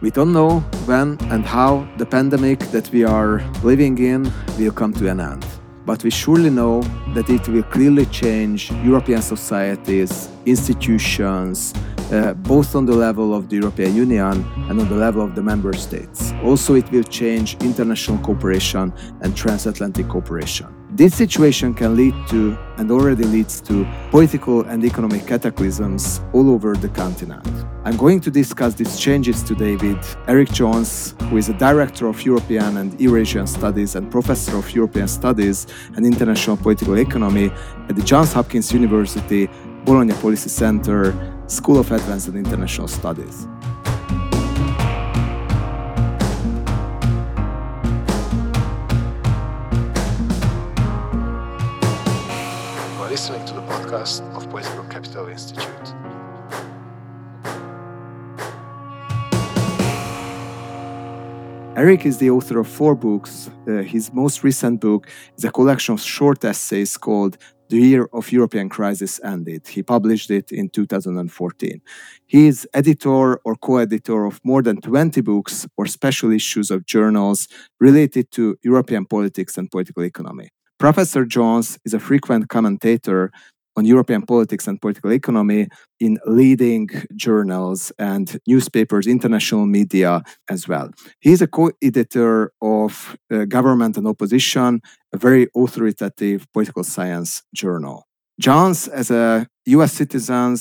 We don't know when and how the pandemic that we are living in will come to an end. But we surely know that it will clearly change European societies, institutions, uh, both on the level of the European Union and on the level of the member states. Also, it will change international cooperation and transatlantic cooperation. This situation can lead to, and already leads to, political and economic cataclysms all over the continent. I'm going to discuss these changes today with Eric Jones, who is a director of European and Eurasian Studies and professor of European Studies and International Political Economy at the Johns Hopkins University Bologna Policy Center, School of Advanced and International Studies. Podcast of Political Capital Institute. Eric is the author of four books. Uh, his most recent book is a collection of short essays called The Year of European Crisis Ended. He published it in 2014. He is editor or co editor of more than 20 books or special issues of journals related to European politics and political economy. Professor Jones is a frequent commentator on European politics and political economy in leading journals and newspapers, international media as well. He's a co editor of uh, Government and Opposition, a very authoritative political science journal. Jones, as a US citizen,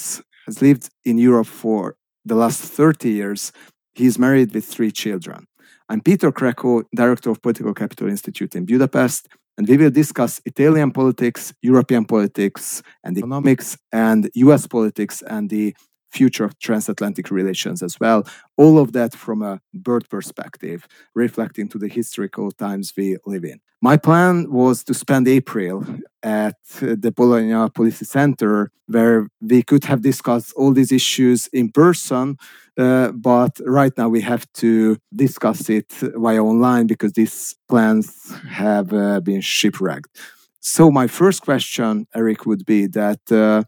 has lived in Europe for the last 30 years. He's married with three children. I'm Peter Krekó, Director of Political Capital Institute in Budapest, and we will discuss Italian politics, European politics, and economics, and US politics and the future of transatlantic relations as well. All of that from a bird perspective, reflecting to the historical times we live in. My plan was to spend April at the Bologna Policy Center, where we could have discussed all these issues in person. Uh, but right now we have to discuss it via online because these plans have uh, been shipwrecked. So my first question, Eric, would be that uh,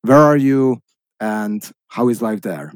where are you and how is life there?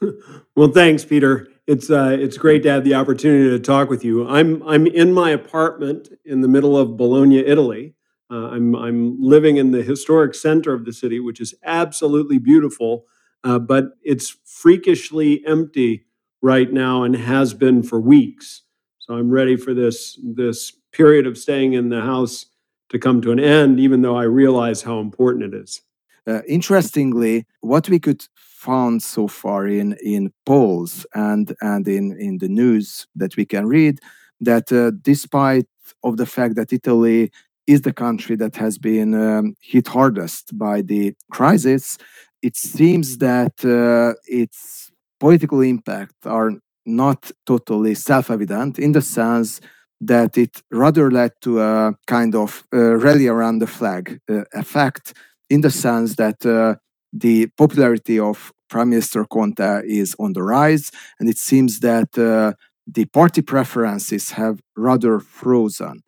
well, thanks, Peter. It's uh, it's great to have the opportunity to talk with you. I'm I'm in my apartment in the middle of Bologna, Italy. Uh, I'm I'm living in the historic center of the city, which is absolutely beautiful, uh, but it's freakishly empty right now and has been for weeks. So I'm ready for this this period of staying in the house to come to an end, even though I realize how important it is. Uh, interestingly, what we could found so far in in polls and and in in the news that we can read that uh, despite of the fact that Italy is the country that has been um, hit hardest by the crisis, it seems that uh, its political impact are not totally self-evident in the sense that it rather led to a kind of uh, rally around the flag uh, effect in the sense that uh, the popularity of Prime Minister Conte is on the rise, and it seems that uh, the party preferences have rather frozen.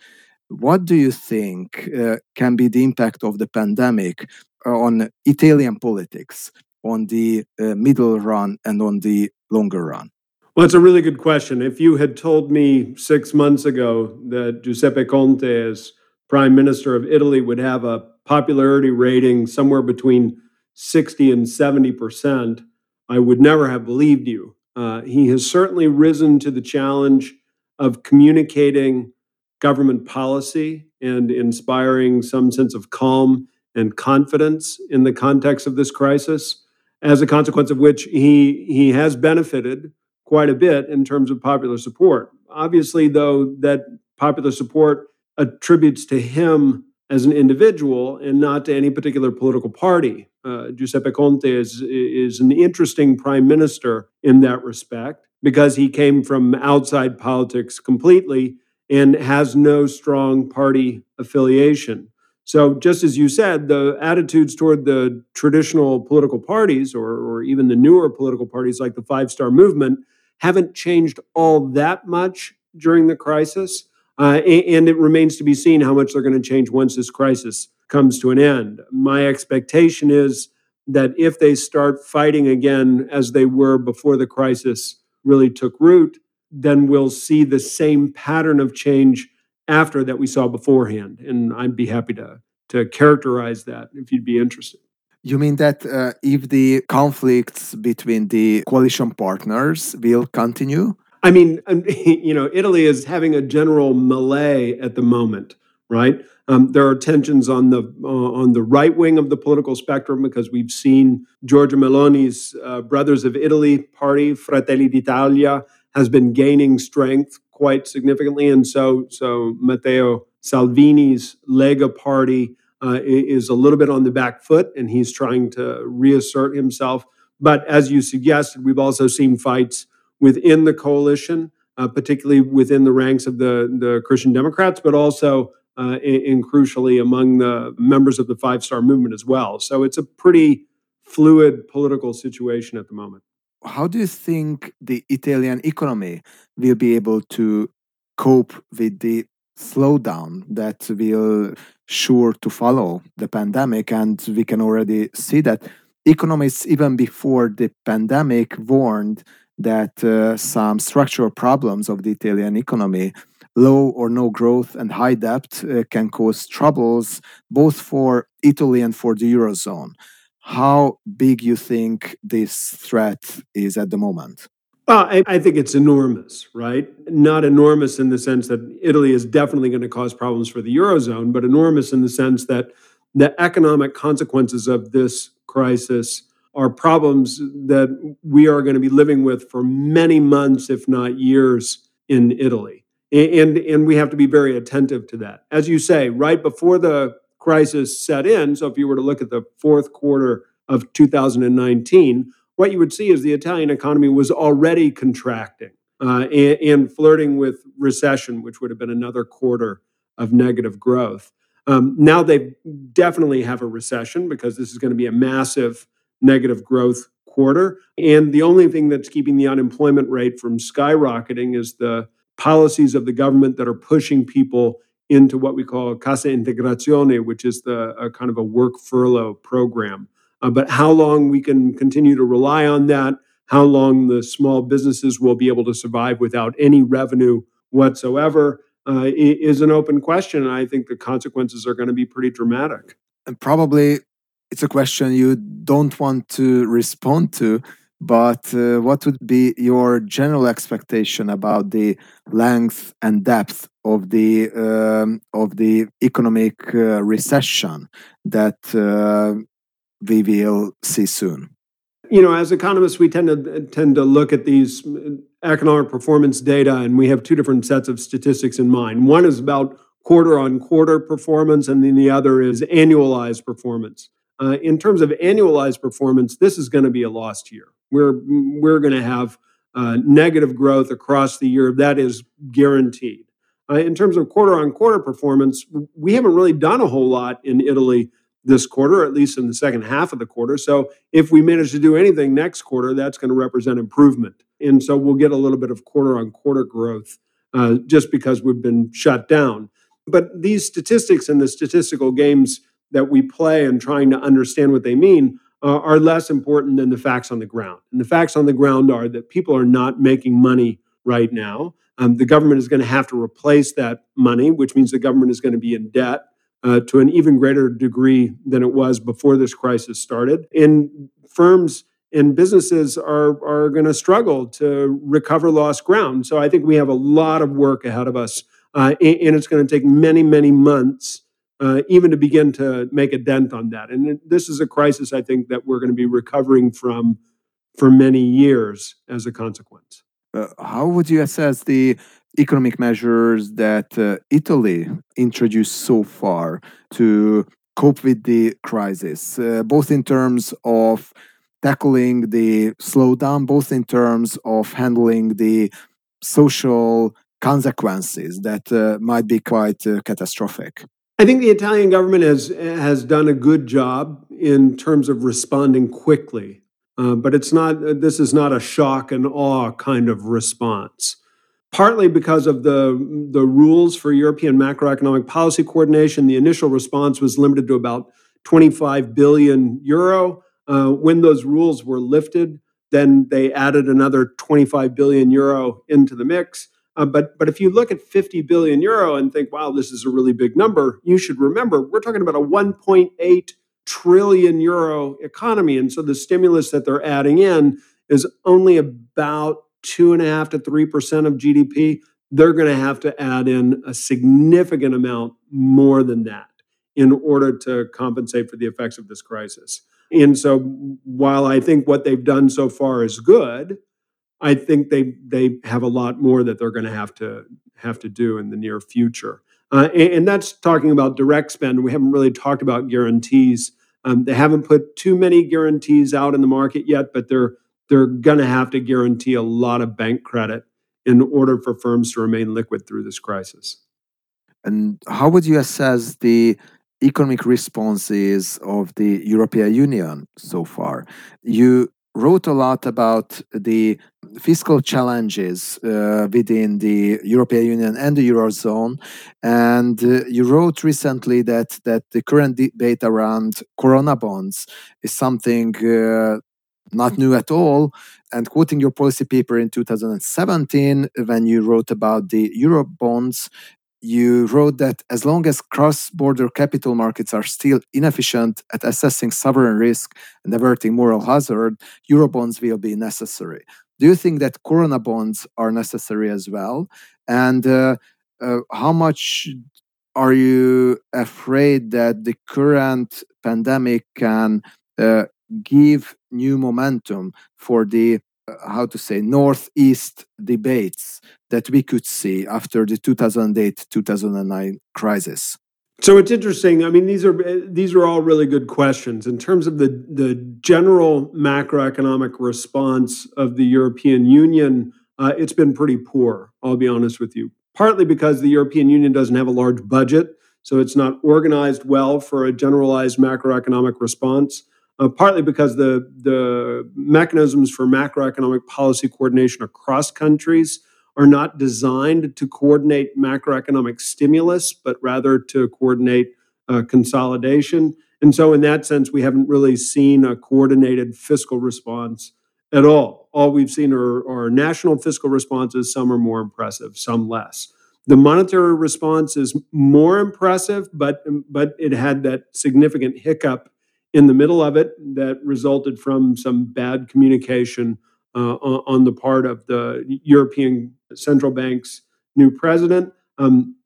What do you think uh, can be the impact of the pandemic on Italian politics, on the uh, middle run and on the longer run? Well, that's a really good question. If you had told me six months ago that Giuseppe Conte, as Prime Minister of Italy, would have a popularity rating somewhere between 60 and 70%, I would never have believed you. Uh, he has certainly risen to the challenge of communicating government policy and inspiring some sense of calm and confidence in the context of this crisis, as a consequence of which he, he has benefited quite a bit in terms of popular support. Obviously, though, that popular support attributes to him as an individual and not to any particular political party. Uh, Giuseppe Conte is, is an interesting prime minister in that respect because he came from outside politics completely and has no strong party affiliation. So, just as you said, the attitudes toward the traditional political parties or, or even the newer political parties like the Five Star Movement haven't changed all that much during the crisis. Uh, and it remains to be seen how much they're going to change once this crisis comes to an end. My expectation is that if they start fighting again as they were before the crisis really took root, then we'll see the same pattern of change after that we saw beforehand. And I'd be happy to, to characterize that if you'd be interested. You mean that uh, if the conflicts between the coalition partners will continue? I mean, you know, Italy is having a general melee at the moment, right? Um, there are tensions on the uh, on the right wing of the political spectrum because we've seen Giorgia Meloni's uh, Brothers of Italy party, Fratelli d'Italia, has been gaining strength quite significantly, and so so Matteo Salvini's Lega party uh, is a little bit on the back foot, and he's trying to reassert himself. But as you suggested, we've also seen fights within the coalition, uh, particularly within the ranks of the the Christian Democrats, but also uh, and, crucially among the members of the Five Star Movement as well. So it's a pretty fluid political situation at the moment. How do you think the Italian economy will be able to cope with the slowdown that will sure to follow the pandemic and we can already see that economists even before the pandemic warned that uh, some structural problems of the Italian economy low or no growth and high debt uh, can cause troubles both for Italy and for the eurozone. How big you think this threat is at the moment? Well, I, I, think it's enormous, right? Not enormous in the sense that Italy is definitely going to cause problems for the eurozone, but enormous in the sense that the economic consequences of this crisis are problems that we are going to be living with for many months, if not years, in Italy and and we have to be very attentive to that. As you say, right before the crisis set in, so if you were to look at the fourth quarter of 2019, what you would see is the Italian economy was already contracting uh, and, and, flirting with recession, which would have been another quarter of negative growth. Um, now they definitely have a recession because this is going to be a massive negative growth quarter. And the only thing that's keeping the unemployment rate from skyrocketing is the policies of the government that are pushing people into what we call Cassa Integrazione, which is the kind of a work furlough program. Uh, but how long we can continue to rely on that, how long the small businesses will be able to survive without any revenue whatsoever, uh, is an open question. And I think the consequences are going to be pretty dramatic. And probably it's a question you don't want to respond to but uh, what would be your general expectation about the length and depth of the um, of the economic uh, recession that uh, we will see soon? You know, as economists, we tend to tend to look at these uh, economic performance data, and we have two different sets of statistics in mind. One is about quarter on quarter performance, and then the other is annualized performance. Uh, in terms of annualized performance, this is going to be a lost year. We're we're going to have uh, negative growth across the year. That is guaranteed. Uh, in terms of quarter on quarter performance, we haven't really done a whole lot in Italy this quarter, at least in the second half of the quarter. So if we manage to do anything next quarter, that's going to represent improvement. And so we'll get a little bit of quarter on quarter growth uh, just because we've been shut down. But these statistics and the statistical games that we play and trying to understand what they mean uh, are less important than the facts on the ground. And the facts on the ground are that people are not making money right now. Um, the government is going to have to replace that money, which means the government is going to be in debt uh, to an even greater degree than it was before this crisis started. And firms and businesses are, are going to struggle to recover lost ground. So I think we have a lot of work ahead of us. Uh, and, and it's going to take many, many months uh, even to begin to make a dent on that. And this is a crisis I think that we're going to be recovering from for many years as a consequence. Uh, how would you assess the economic measures that uh, Italy introduced so far to cope with the crisis, uh, both in terms of tackling the slowdown, both in terms of handling the social consequences that uh, might be quite uh, catastrophic? I think the Italian government has has done a good job in terms of responding quickly, uh, but it's not. This is not a shock and awe kind of response. Partly because of the the rules for European macroeconomic policy coordination, the initial response was limited to about 25 billion euro. Uh, when those rules were lifted, then they added another 25 billion euro into the mix. Uh, but but if you look at 50 billion euro and think, wow, this is a really big number, you should remember we're talking about a 1.8 trillion euro economy, and so the stimulus that they're adding in is only about two and a half to three percent of GDP. They're going to have to add in a significant amount more than that in order to compensate for the effects of this crisis. And so, while I think what they've done so far is good, I think they they have a lot more that they're going to have to have to do in the near future. Uh, and, and, that's talking about direct spend. We haven't really talked about guarantees. Um, they haven't put too many guarantees out in the market yet, but they're they're going to have to guarantee a lot of bank credit in order for firms to remain liquid through this crisis. And how would you assess the economic responses of the European Union so far? You wrote a lot about the fiscal challenges uh, within the European Union and the Eurozone. And uh, you wrote recently that, that the current debate around Corona bonds is something uh, not new at all. And quoting your policy paper in 2017, when you wrote about the Euro bonds, you wrote that as long as cross border capital markets are still inefficient at assessing sovereign risk and averting moral hazard, Eurobonds will be necessary. Do you think that Corona bonds are necessary as well? And uh, uh, how much are you afraid that the current pandemic can uh, give new momentum for the how to say northeast debates that we could see after the 2008 2009 crisis. So it's interesting. I mean these are these are all really good questions. In terms of the the general macroeconomic response of the european union uh, it's been pretty poor i'll be honest with you. Partly because the european union doesn't have a large budget so it's not organized well for a generalized macroeconomic response uh, partly because the, the mechanisms for macroeconomic policy coordination across countries are not designed to coordinate macroeconomic stimulus, but rather to coordinate uh, consolidation. And so, in that sense, we haven't really seen a coordinated fiscal response at all. All we've seen are, are national fiscal responses. Some are more impressive, some less. The monetary response is more impressive, but, but it had that significant hiccup in the middle of it that resulted from some bad communication uh, on the part of the European Central Bank's new president, um,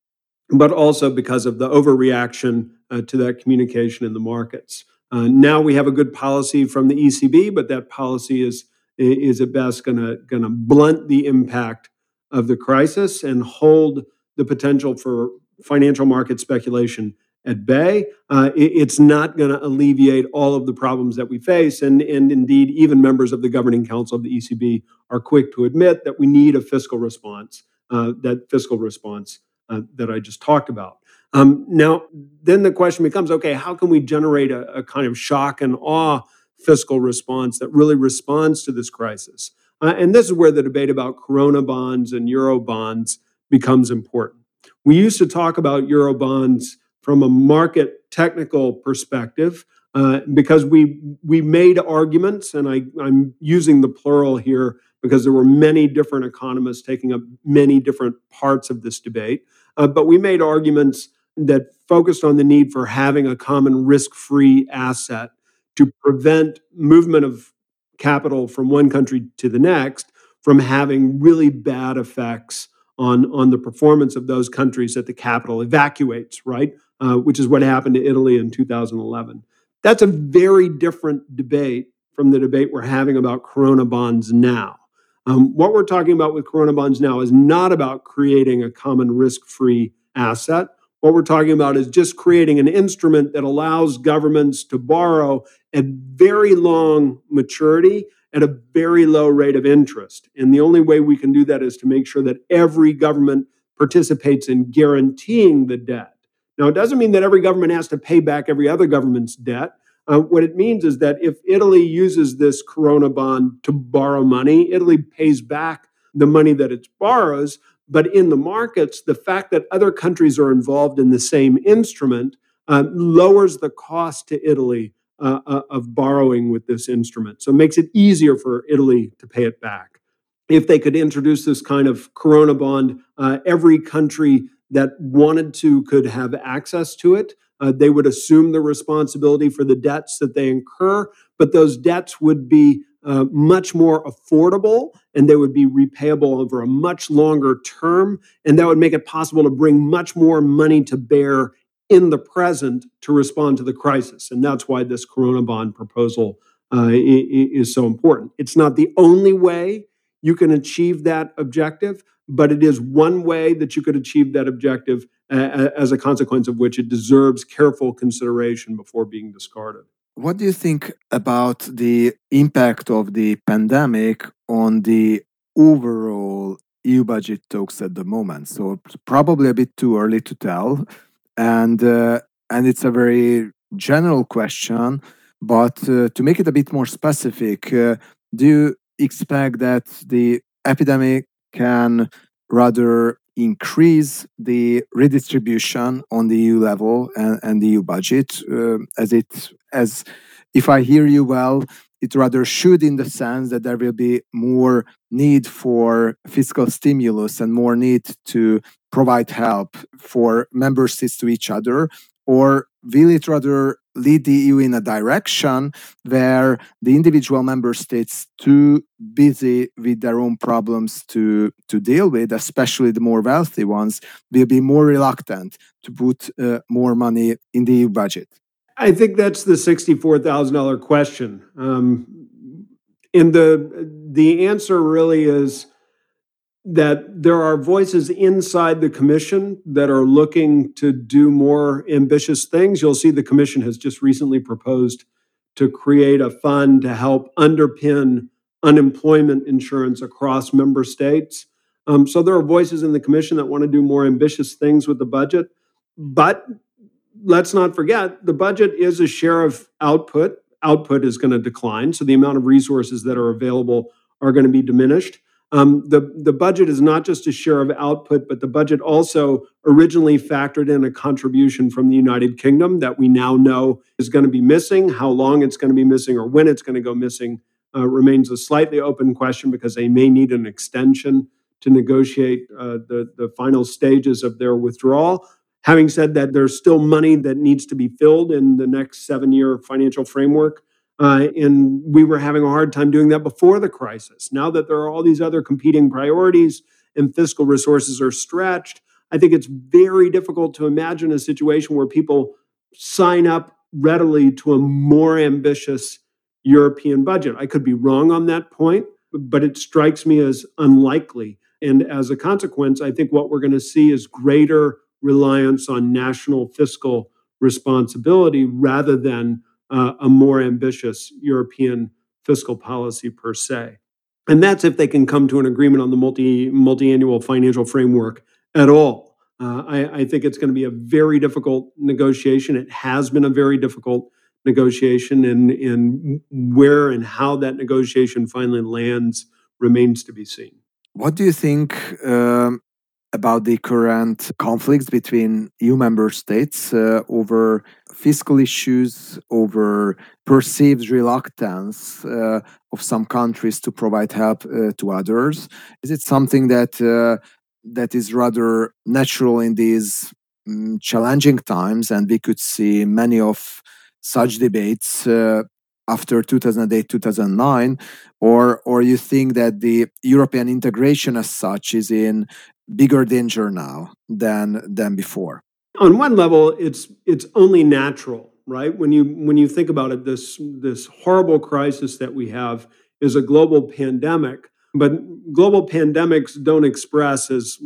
but also because of the overreaction uh, to that communication in the markets. Uh, now we have a good policy from the ECB, but that policy is is at best going to going to blunt the impact of the crisis and hold the potential for financial market speculation at bay. Uh, it, it's not going to alleviate all of the problems that we face. And, and indeed, even members of the governing council of the ECB are quick to admit that we need a fiscal response, uh, that fiscal response uh, that I just talked about. Um, now, then the question becomes okay, how can we generate a, a, kind of shock and awe fiscal response that really responds to this crisis? Uh, and this is where the debate about corona bonds and euro bonds becomes important. We used to talk about euro bonds from a market technical perspective uh, because we we made arguments, and I, I'm using the plural here because there were many different economists taking up many different parts of this debate. Uh, but we made arguments that focused on the need for having a common risk-free asset to prevent movement of capital from one country to the next from having really bad effects on, on the performance of those countries that the capital evacuates, right? Uh, which is what happened to Italy in 2011. That's a very different debate from the debate we're having about Corona bonds now. Um, what we're talking about with Corona bonds now is not about creating a common risk free asset. What we're talking about is just creating an instrument that allows governments to borrow at very long maturity at a very low rate of interest. And the only way we can do that is to make sure that every government participates in guaranteeing the debt. Now, it doesn't mean that every government has to pay back every other government's debt. Uh, what it means is that if Italy uses this Corona bond to borrow money, Italy pays back the money that it borrows. But in the markets, the fact that other countries are involved in the same instrument uh, lowers the cost to Italy uh, uh, of borrowing with this instrument. So it makes it easier for Italy to pay it back. If they could introduce this kind of Corona bond, uh, every country that wanted to could have access to it. Uh, they would assume the responsibility for the debts that they incur, but those debts would be uh, much more affordable and they would be repayable over a much longer term. And that would make it possible to bring much more money to bear in the present to respond to the crisis. And that's why this Corona bond proposal uh, is so important. It's not the only way you can achieve that objective, but it is one way that you could achieve that objective as a consequence of which it deserves careful consideration before being discarded. What do you think about the impact of the pandemic on the overall EU budget talks at the moment? So probably a bit too early to tell, and uh, and it's a very general question. But uh, to make it a bit more specific, uh, do you expect that the epidemic can rather increase the redistribution on the EU level and, and the EU budget uh, as it as if I hear you well, it rather should in the sense that there will be more need for fiscal stimulus and more need to provide help for member states to each other or will it rather lead the EU in a direction where the individual member states too busy with their own problems to to deal with, especially the more wealthy ones, will be more reluctant to put uh, more money in the EU budget? I think that's the sixty-four thousand dollar question. Um, and the the answer really is that there are voices inside the commission that are looking to do more ambitious things. You'll see the commission has just recently proposed to create a fund to help underpin unemployment insurance across member states. Um, so there are voices in the commission that want to do more ambitious things with the budget. But let's not forget the budget is a share of output. Output is going to decline. So the amount of resources that are available are going to be diminished. Um, the, the budget is not just a share of output, but the budget also originally factored in a contribution from the United Kingdom that we now know is going to be missing. How long it's going to be missing or when it's going to go missing uh, remains a slightly open question because they may need an extension to negotiate uh, the, the final stages of their withdrawal. Having said that, there's still money that needs to be filled in the next seven year financial framework. Uh, and we were having a hard time doing that before the crisis. Now that there are all these other competing priorities and fiscal resources are stretched, I think it's very difficult to imagine a situation where people sign up readily to a more ambitious European budget. I could be wrong on that point, but it strikes me as unlikely. And as a consequence, I think what we're going to see is greater reliance on national fiscal responsibility rather than uh, a more ambitious European fiscal policy per se. And that's if they can come to an agreement on the multi multi-annual financial framework at all. Uh, I, I, think it's going to be a very difficult negotiation. It has been a very difficult negotiation, and, and where and how that negotiation finally lands remains to be seen. What do you think um, about the current conflicts between EU member states uh, over fiscal issues, over perceived reluctance uh, of some countries to provide help uh, to others. Is it something that uh, that is rather natural in these um, challenging times, and we could see many of such debates uh, after 2008 2009 or or you think that the european integration as such is in bigger danger now than than before. On one level it's it's only natural right? When you when you think about it this this horrible crisis that we have is a global pandemic but global pandemics don't express as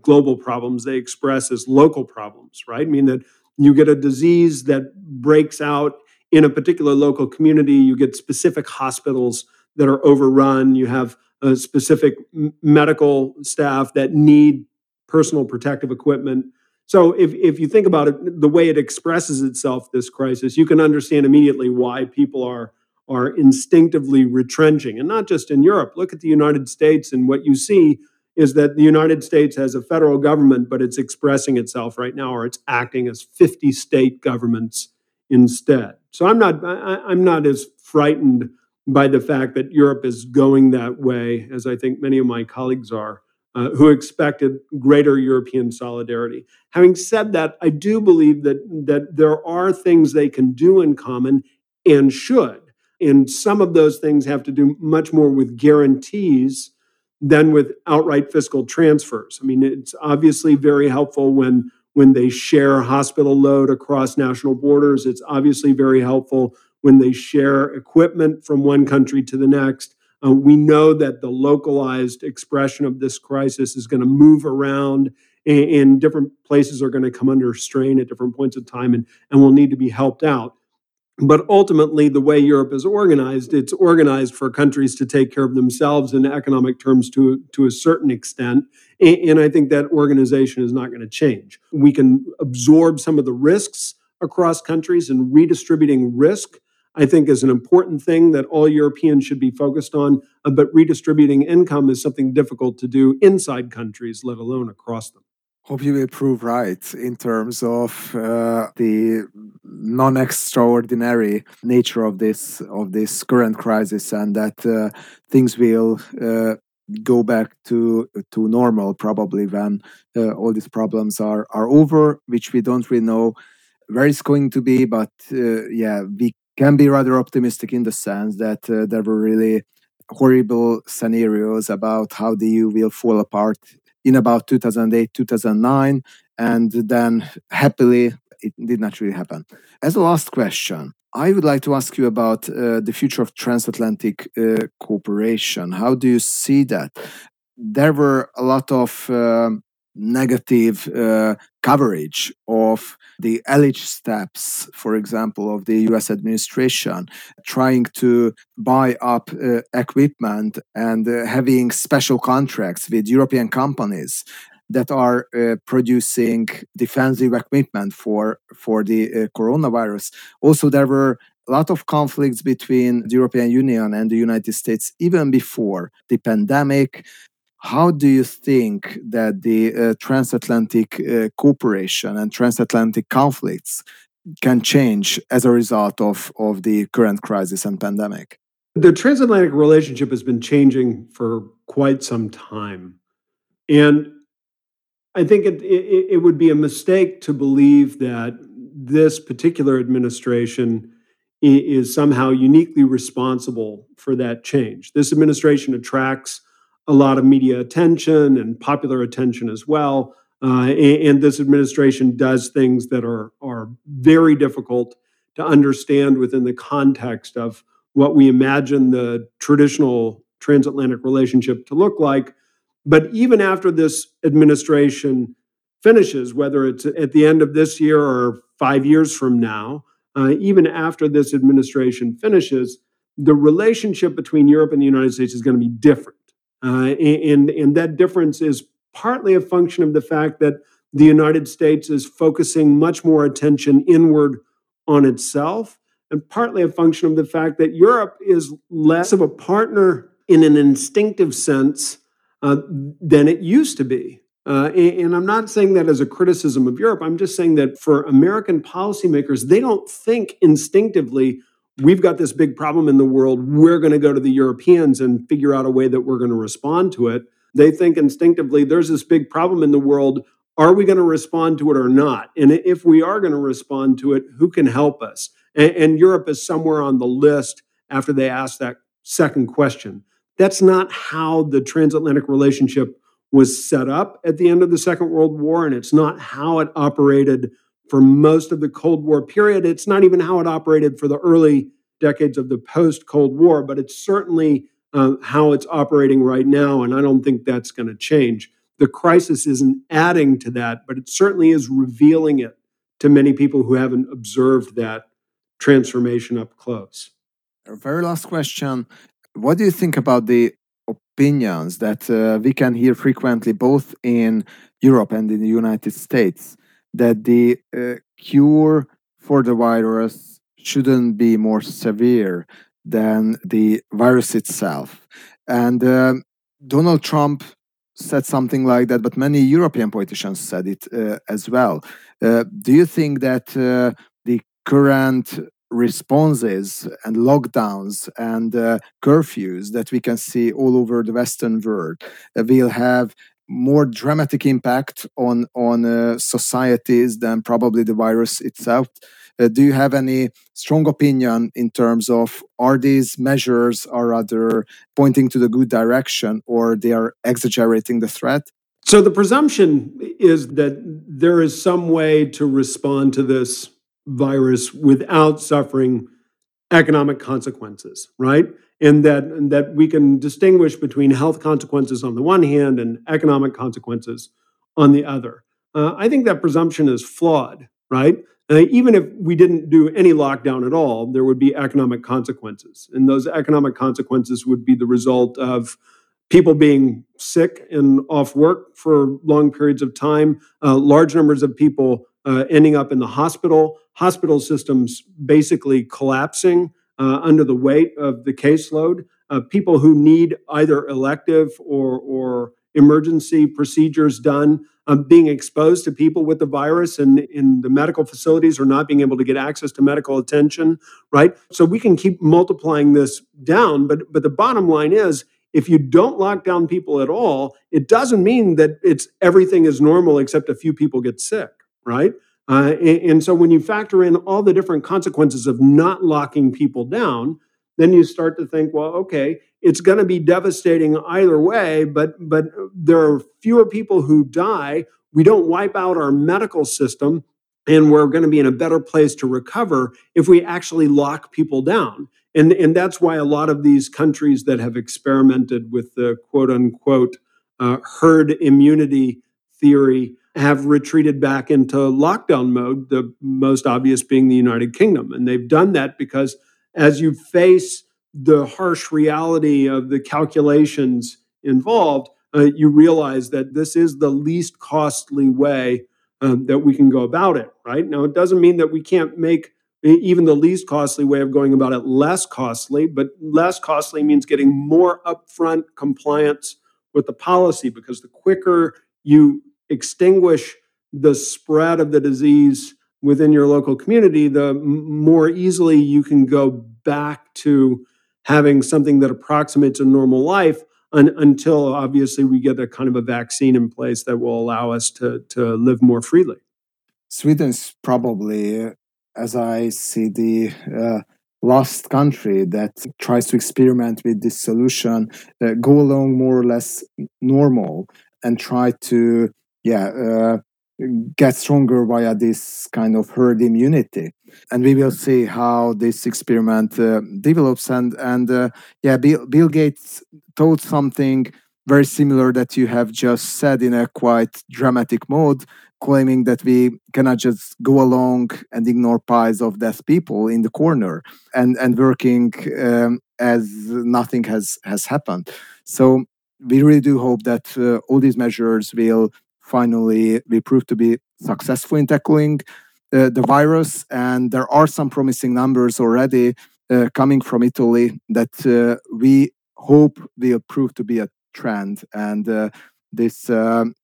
global problems they express as local problems right? I mean that you get a disease that breaks out in a particular local community you get specific hospitals that are overrun you have a specific medical staff that need personal protective equipment. So if, if you think about it the way it expresses itself this crisis you can understand immediately why people are are instinctively retrenching. And not just in europe. Look at the united states and what you see is that the united states has a federal government but it's expressing itself right now or it's acting as 50 state governments instead. So I'm not I, am not as frightened by the fact that Europe is going that way as I think many of my colleagues are. Uh, who expected greater European solidarity. Having said that, I do believe that, that there are things they can do in common and should. And some of those things have to do much more with guarantees than with outright fiscal transfers. I mean, it's obviously very helpful when when they share hospital load across national borders. It's obviously very helpful when they share equipment from one country to the next. Uh, we know that the localized expression of this crisis is going to move around and, and different places are going to come under strain at different points of time and, and will need to be helped out. But ultimately, the way Europe is organized, it's organized for countries to take care of themselves in economic terms to, to a certain extent. And, and I think that organization is not going to change. We can absorb some of the risks across countries and redistributing risk. I think is an important thing that all Europeans should be focused on, uh, but redistributing income is something difficult to do inside countries, let alone across them. Hope you will prove right in terms of uh, the non-extraordinary nature of this of this current crisis and that uh, things will uh, go back to to normal probably when uh, all these problems are are over which we don't really know where it's going to be but uh, yeah we can be rather optimistic in the sense that uh, there were really horrible scenarios about how the EU will fall apart in about 2008, 2009, and then happily it did not really happen. As a last question, I would like to ask you about uh, the future of transatlantic uh, cooperation. How do you see that? There were a lot of um, negative uh, coverage of the alleged steps, for example, of the US administration trying to buy up uh, equipment and uh, having special contracts with European companies that are uh, producing defensive equipment for for the uh, coronavirus. Also, there were a lot of conflicts between the European Union and the United States even before the pandemic. How do you think that the uh, transatlantic uh, cooperation and transatlantic conflicts can change as a result of, of the current crisis and pandemic? The transatlantic relationship has been changing for quite some time. And I think it, it, it would be a mistake to believe that this particular administration is somehow uniquely responsible for that change. This administration attracts a lot of media attention and popular attention as well. Uh, and, and, this administration does things that are, are very difficult to understand within the context of what we imagine the traditional transatlantic relationship to look like. But even after this administration finishes, whether it's at the end of this year or five years from now, uh, even after this administration finishes, the relationship between Europe and the United States is going to be different. Uh, and, and that difference is partly a function of the fact that the United States is focusing much more attention inward on itself, and partly a function of the fact that Europe is less of a partner in an instinctive sense uh, than it used to be. Uh, and, and, I'm not saying that as a criticism of Europe. I'm just saying that for American policymakers, they don't think instinctively we've got this big problem in the world. We're going to go to the Europeans and figure out a way that we're going to respond to it. They think instinctively there's this big problem in the world. Are we going to respond to it or not? And if we are going to respond to it, who can help us? And, and Europe is somewhere on the list after they ask that second question. That's not how the transatlantic relationship was set up at the end of the Second World War, and it's not how it operated for most of the Cold War period. It's not even how it operated for the early decades of the post Cold War, but it's certainly uh, how it's operating right now. And I don't think that's going to change. The crisis isn't adding to that, but it certainly is revealing it to many people who haven't observed that transformation up close. A very last question. What do you think about the opinions that uh, we can hear frequently both in Europe and in the United States that the uh, cure for the virus shouldn't be more severe than the virus itself. And uh, Donald Trump said something like that, but many European politicians said it uh, as well. Uh, do you think that uh, the current responses and lockdowns and uh, curfews that we can see all over the Western world uh, will have more dramatic impact on on uh, societies than probably the virus itself. Uh, do you have any strong opinion in terms of are these measures are rather pointing to the good direction or they are exaggerating the threat? So the presumption is that there is some way to respond to this virus without suffering economic consequences, right? And that, and that we can distinguish between health consequences on the one hand and economic consequences on the other. Uh, I think that presumption is flawed, right? Uh, even if we didn't do any lockdown at all, there would be economic consequences. And those economic consequences would be the result of people being sick and off work for long periods of time, uh, large numbers of people uh, ending up in the hospital, hospital systems basically collapsing uh, under the weight of the caseload, uh, people who need either elective or, or emergency procedures done. Um, being exposed to people with the virus and in the medical facilities or not being able to get access to medical attention, right? So we can keep multiplying this down, but but the bottom line is if you don't lock down people at all, it doesn't mean that it's everything is normal except a few people get sick, right? Uh, and, and, so when you factor in all the different consequences of not locking people down, then you start to think, well, okay, it's going to be devastating either way, but but there are fewer people who die. We don't wipe out our medical system, and we're going to be in a better place to recover if we actually lock people down. And, and that's why a lot of these countries that have experimented with the quote unquote uh, herd immunity theory have retreated back into lockdown mode, the most obvious being the United Kingdom. And they've done that because as you face the harsh reality of the calculations involved, uh, you realize that this is the least costly way um, that we can go about it, right? Now, it doesn't mean that we can't make even the least costly way of going about it less costly, but less costly means getting more upfront compliance with the policy because the quicker you extinguish the spread of the disease within your local community, the more easily you can go back to having something that approximates a normal life un- until obviously we get a kind of a vaccine in place that will allow us to, to live more freely. Sweden's probably, as I see, the uh, last country that tries to experiment with this solution, uh, go along more or less normal and try to yeah, uh, get stronger via this kind of herd immunity. And we will see how this experiment uh, develops. And and uh, yeah, Bill, Bill Gates told something very similar that you have just said in a quite dramatic mode, claiming that we cannot just go along and ignore piles of deaf people in the corner and and working um, as nothing has has happened. So we really do hope that uh, all these measures will finally we proved to be successful in tackling uh, the virus. And there are some promising numbers already uh, coming from Italy that uh, we hope will prove to be a trend. And uh, this um,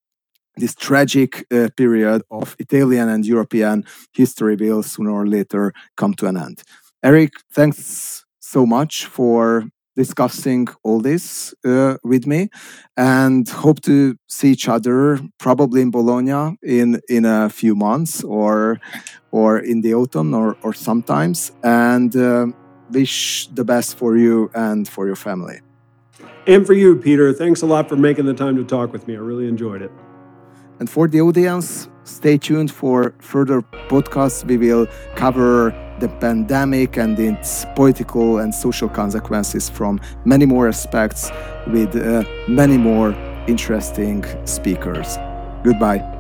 this tragic uh, period of Italian and European history will sooner or later come to an end. Eric, thanks so much for discussing all this uh, with me and hope to see each other probably in Bologna in in a few months or or in the autumn or or sometimes. And uh, wish the best for you and for your family. And for you peter thanks a lot for making the time to talk with me. I really enjoyed it. And for the audience stay tuned for further podcasts. We will cover the pandemic and its political and social consequences from many more aspects with uh, many more interesting speakers. Goodbye.